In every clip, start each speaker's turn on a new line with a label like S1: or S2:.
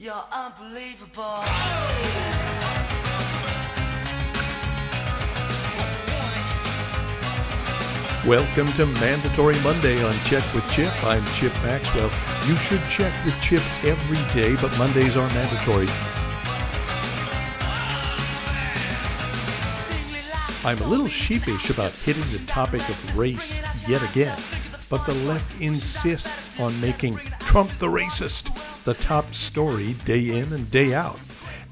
S1: You're unbelievable.
S2: Welcome to Mandatory Monday on Check with Chip. I'm Chip Maxwell. You should check with Chip every day, but Mondays are mandatory. I'm a little sheepish about hitting the topic of race yet again, but the left insists on making Trump the racist the top story day in and day out.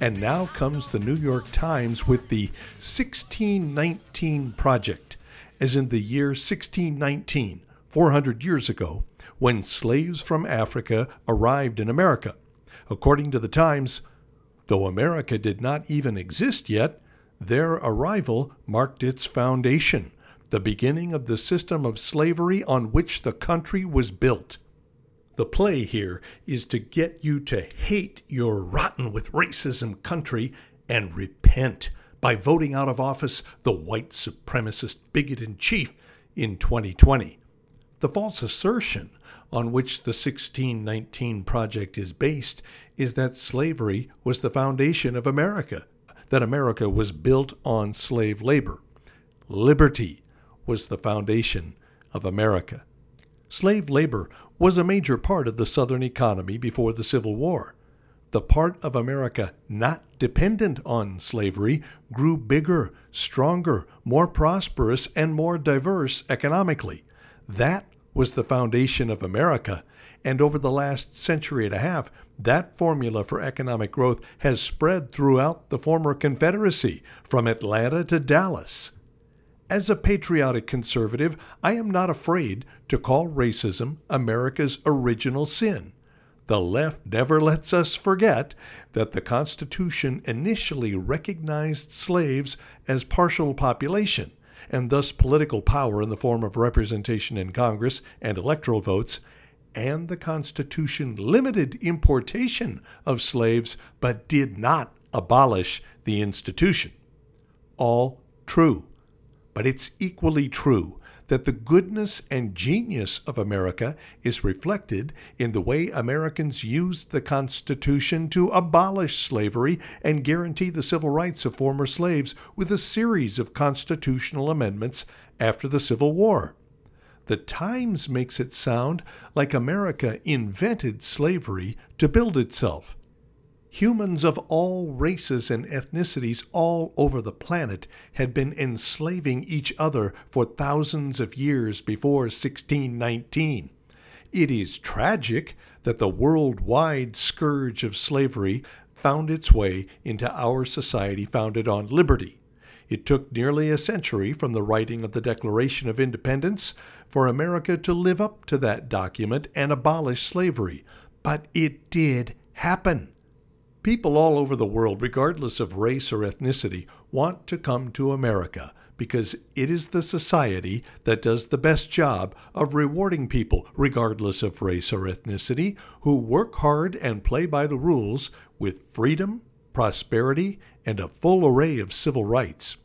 S2: And now comes the New York Times with the 1619 Project, as in the year 1619, 400 years ago, when slaves from Africa arrived in America. According to the Times, though America did not even exist yet, their arrival marked its foundation, the beginning of the system of slavery on which the country was built. The play here is to get you to hate your rotten with racism country and repent by voting out of office the white supremacist bigot in chief in 2020. The false assertion on which the 1619 Project is based is that slavery was the foundation of America that America was built on slave labor. Liberty was the foundation of America. Slave labor was a major part of the Southern economy before the Civil War. The part of America not dependent on slavery grew bigger, stronger, more prosperous, and more diverse economically. That was the foundation of America, and over the last century and a half, that formula for economic growth has spread throughout the former Confederacy, from Atlanta to Dallas. As a patriotic conservative, I am not afraid to call racism America's original sin. The left never lets us forget that the Constitution initially recognized slaves as partial population, and thus political power in the form of representation in Congress and electoral votes, and the Constitution limited importation of slaves but did not abolish the institution. All true. But it's equally true that the goodness and genius of America is reflected in the way Americans used the Constitution to abolish slavery and guarantee the civil rights of former slaves with a series of constitutional amendments after the Civil War. The Times makes it sound like America invented slavery to build itself. Humans of all races and ethnicities all over the planet had been enslaving each other for thousands of years before 1619. It is tragic that the worldwide scourge of slavery found its way into our society founded on liberty. It took nearly a century from the writing of the Declaration of Independence for America to live up to that document and abolish slavery, but it did happen. People all over the world, regardless of race or ethnicity, want to come to America because it is the society that does the best job of rewarding people, regardless of race or ethnicity, who work hard and play by the rules with freedom, prosperity, and a full array of civil rights.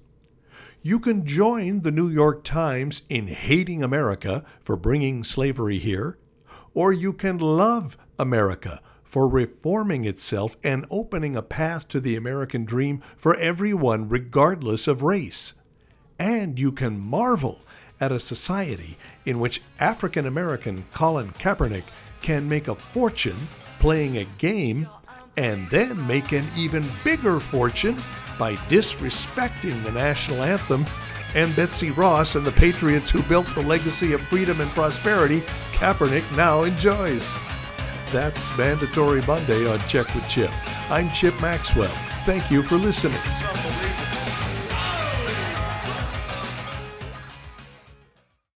S2: You can join the New York Times in hating America for bringing slavery here, or you can love America for reforming itself and opening a path to the American dream for everyone, regardless of race. And you can marvel at a society in which African American Colin Kaepernick can make a fortune playing a game and then make an even bigger fortune by disrespecting the national anthem and Betsy Ross and the patriots who built the legacy of freedom and prosperity Kaepernick now enjoys. That's Mandatory Monday on Check with Chip. I'm Chip Maxwell. Thank you for listening.